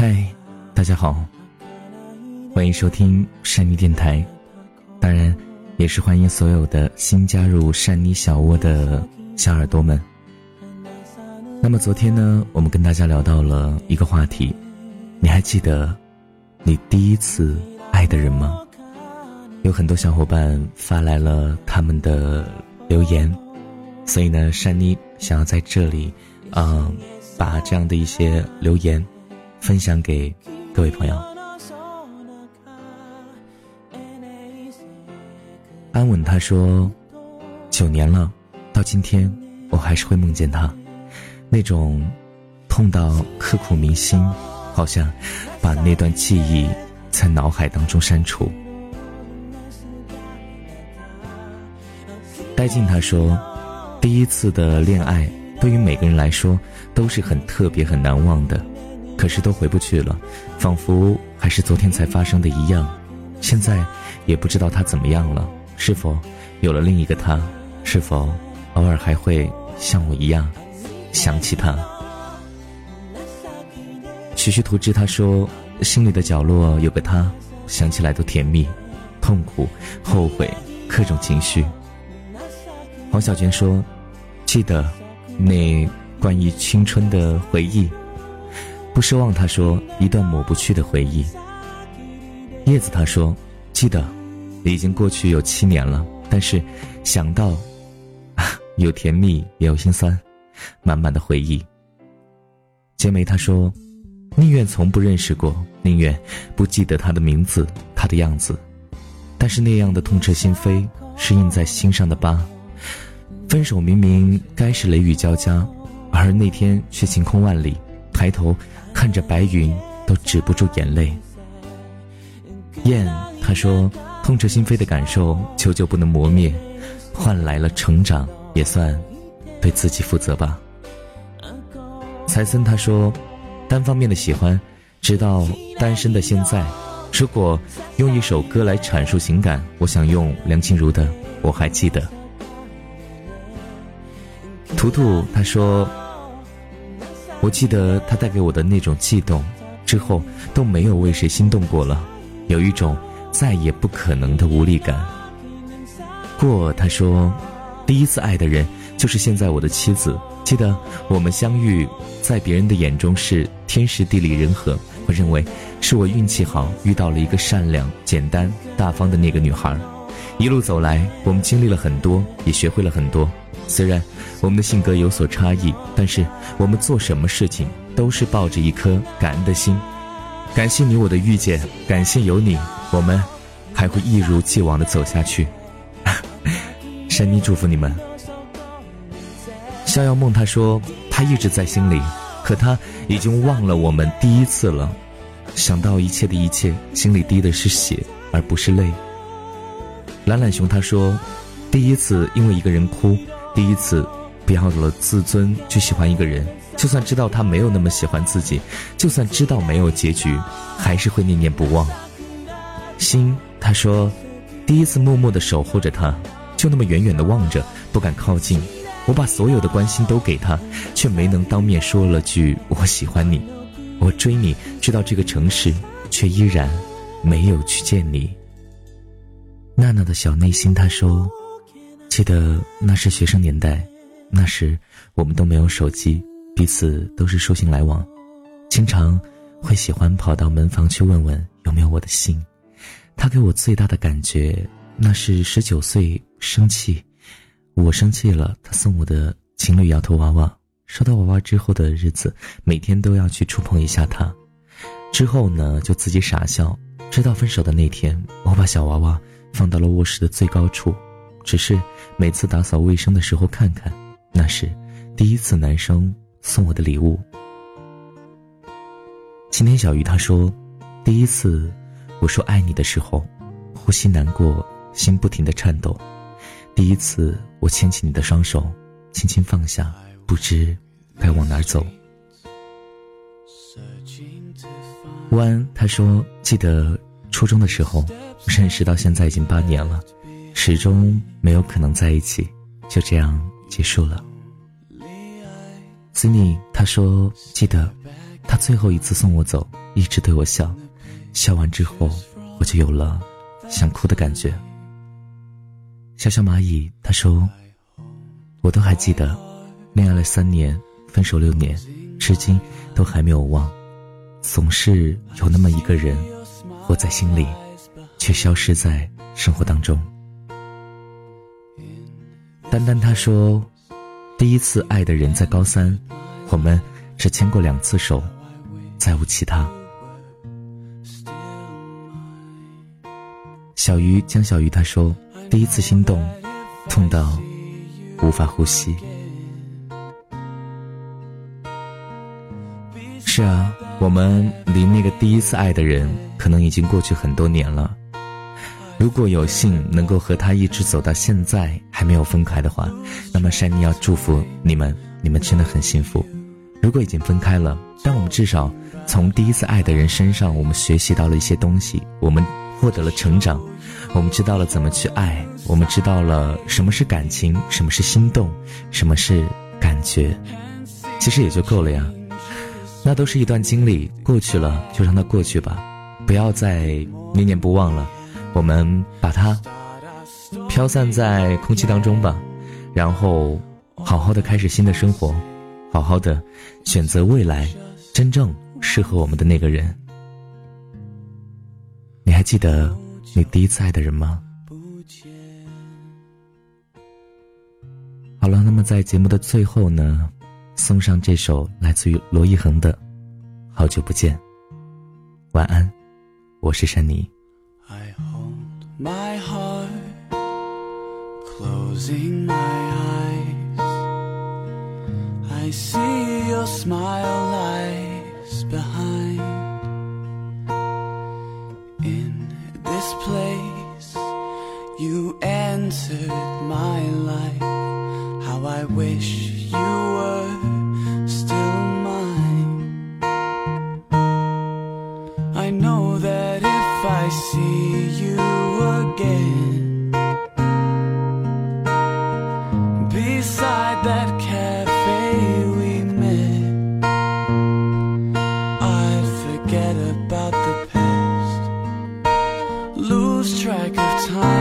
嗨，大家好，欢迎收听善妮电台，当然也是欢迎所有的新加入善妮小窝的小耳朵们。那么昨天呢，我们跟大家聊到了一个话题，你还记得你第一次爱的人吗？有很多小伙伴发来了他们的留言，所以呢，珊妮想要在这里，嗯，把这样的一些留言分享给各位朋友。安稳他说，九年了，到今天我还是会梦见他，那种痛到刻骨铭心，好像把那段记忆在脑海当中删除。戴静他说：“第一次的恋爱对于每个人来说都是很特别、很难忘的，可是都回不去了，仿佛还是昨天才发生的一样。现在也不知道他怎么样了，是否有了另一个他？是否偶尔还会像我一样想起他？”徐徐图之他说：“心里的角落有个他，想起来都甜蜜、痛苦、后悔，各种情绪。”黄小娟说：“记得那关于青春的回忆，不奢望。”他说：“一段抹不去的回忆。”叶子他说：“记得，已经过去有七年了，但是想到，有甜蜜也有心酸，满满的回忆。”结梅他说：“宁愿从不认识过，宁愿不记得他的名字，他的样子，但是那样的痛彻心扉，是印在心上的疤。”分手明明该是雷雨交加，而那天却晴空万里。抬头看着白云，都止不住眼泪。燕他说：“痛彻心扉的感受，久久不能磨灭，换来了成长，也算对自己负责吧。”财森他说：“单方面的喜欢，直到单身的现在。如果用一首歌来阐述情感，我想用梁静茹的《我还记得》。”图图他说：“我记得他带给我的那种悸动，之后都没有为谁心动过了，有一种再也不可能的无力感。”过他说：“第一次爱的人就是现在我的妻子。记得我们相遇，在别人的眼中是天时地利人和，我认为是我运气好，遇到了一个善良、简单、大方的那个女孩。一路走来，我们经历了很多，也学会了很多。”虽然我们的性格有所差异，但是我们做什么事情都是抱着一颗感恩的心。感谢你我的遇见，感谢有你，我们还会一如既往的走下去。珊妮祝福你们。逍遥梦他说他一直在心里，可他已经忘了我们第一次了。想到一切的一切，心里滴的是血而不是泪。懒懒熊他说，第一次因为一个人哭。第一次，不要了自尊去喜欢一个人，就算知道他没有那么喜欢自己，就算知道没有结局，还是会念念不忘。心，他说，第一次默默的守候着他，就那么远远的望着，不敢靠近。我把所有的关心都给他，却没能当面说了句我喜欢你。我追你，去到这个城市，却依然没有去见你。娜娜的小内心，他说。记得那是学生年代，那时我们都没有手机，彼此都是书信来往，经常会喜欢跑到门房去问问有没有我的信。他给我最大的感觉，那是十九岁生气，我生气了，他送我的情侣摇头娃娃。收到娃娃之后的日子，每天都要去触碰一下它，之后呢就自己傻笑。直到分手的那天，我把小娃娃放到了卧室的最高处。只是每次打扫卫生的时候看看，那是第一次男生送我的礼物。今天小鱼他说，第一次我说爱你的时候，呼吸难过，心不停的颤抖。第一次我牵起你的双手，轻轻放下，不知该往哪走。弯他说，记得初中的时候，认识到现在已经八年了。始终没有可能在一起，就这样结束了。c i n y 他说：“记得，他最后一次送我走，一直对我笑，笑完之后，我就有了想哭的感觉。小小蚂蚁他说：“我都还记得，恋爱了三年，分手六年，至今都还没有忘，总是有那么一个人，活在心里，却消失在生活当中。”丹丹他说：“第一次爱的人在高三，我们只牵过两次手。”再无其他。小鱼江小鱼他说：“第一次心动，痛到无法呼吸。”是啊，我们离那个第一次爱的人，可能已经过去很多年了。如果有幸能够和他一直走到现在还没有分开的话，那么山妮要祝福你们，你们真的很幸福。如果已经分开了，但我们至少。从第一次爱的人身上，我们学习到了一些东西，我们获得了成长，我们知道了怎么去爱，我们知道了什么是感情，什么是心动，什么是感觉，其实也就够了呀。那都是一段经历，过去了就让它过去吧，不要再念念不忘了。我们把它飘散在空气当中吧，然后好好的开始新的生活，好好的选择未来，真正。适合我们的那个人，你还记得你第一次爱的人吗？好了，那么在节目的最后呢，送上这首来自于罗一恒的《好久不见》，晚安，我是珊妮。my heart, closing my eyes. I see your smile lies behind. In this place, you entered my life. How I wish you were track of time.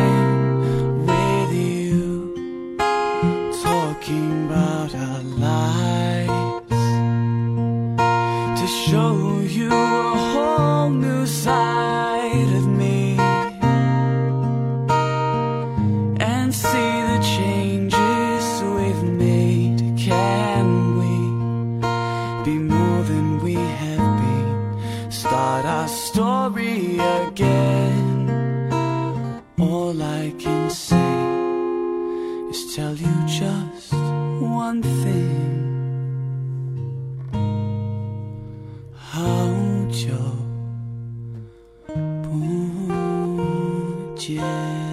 见。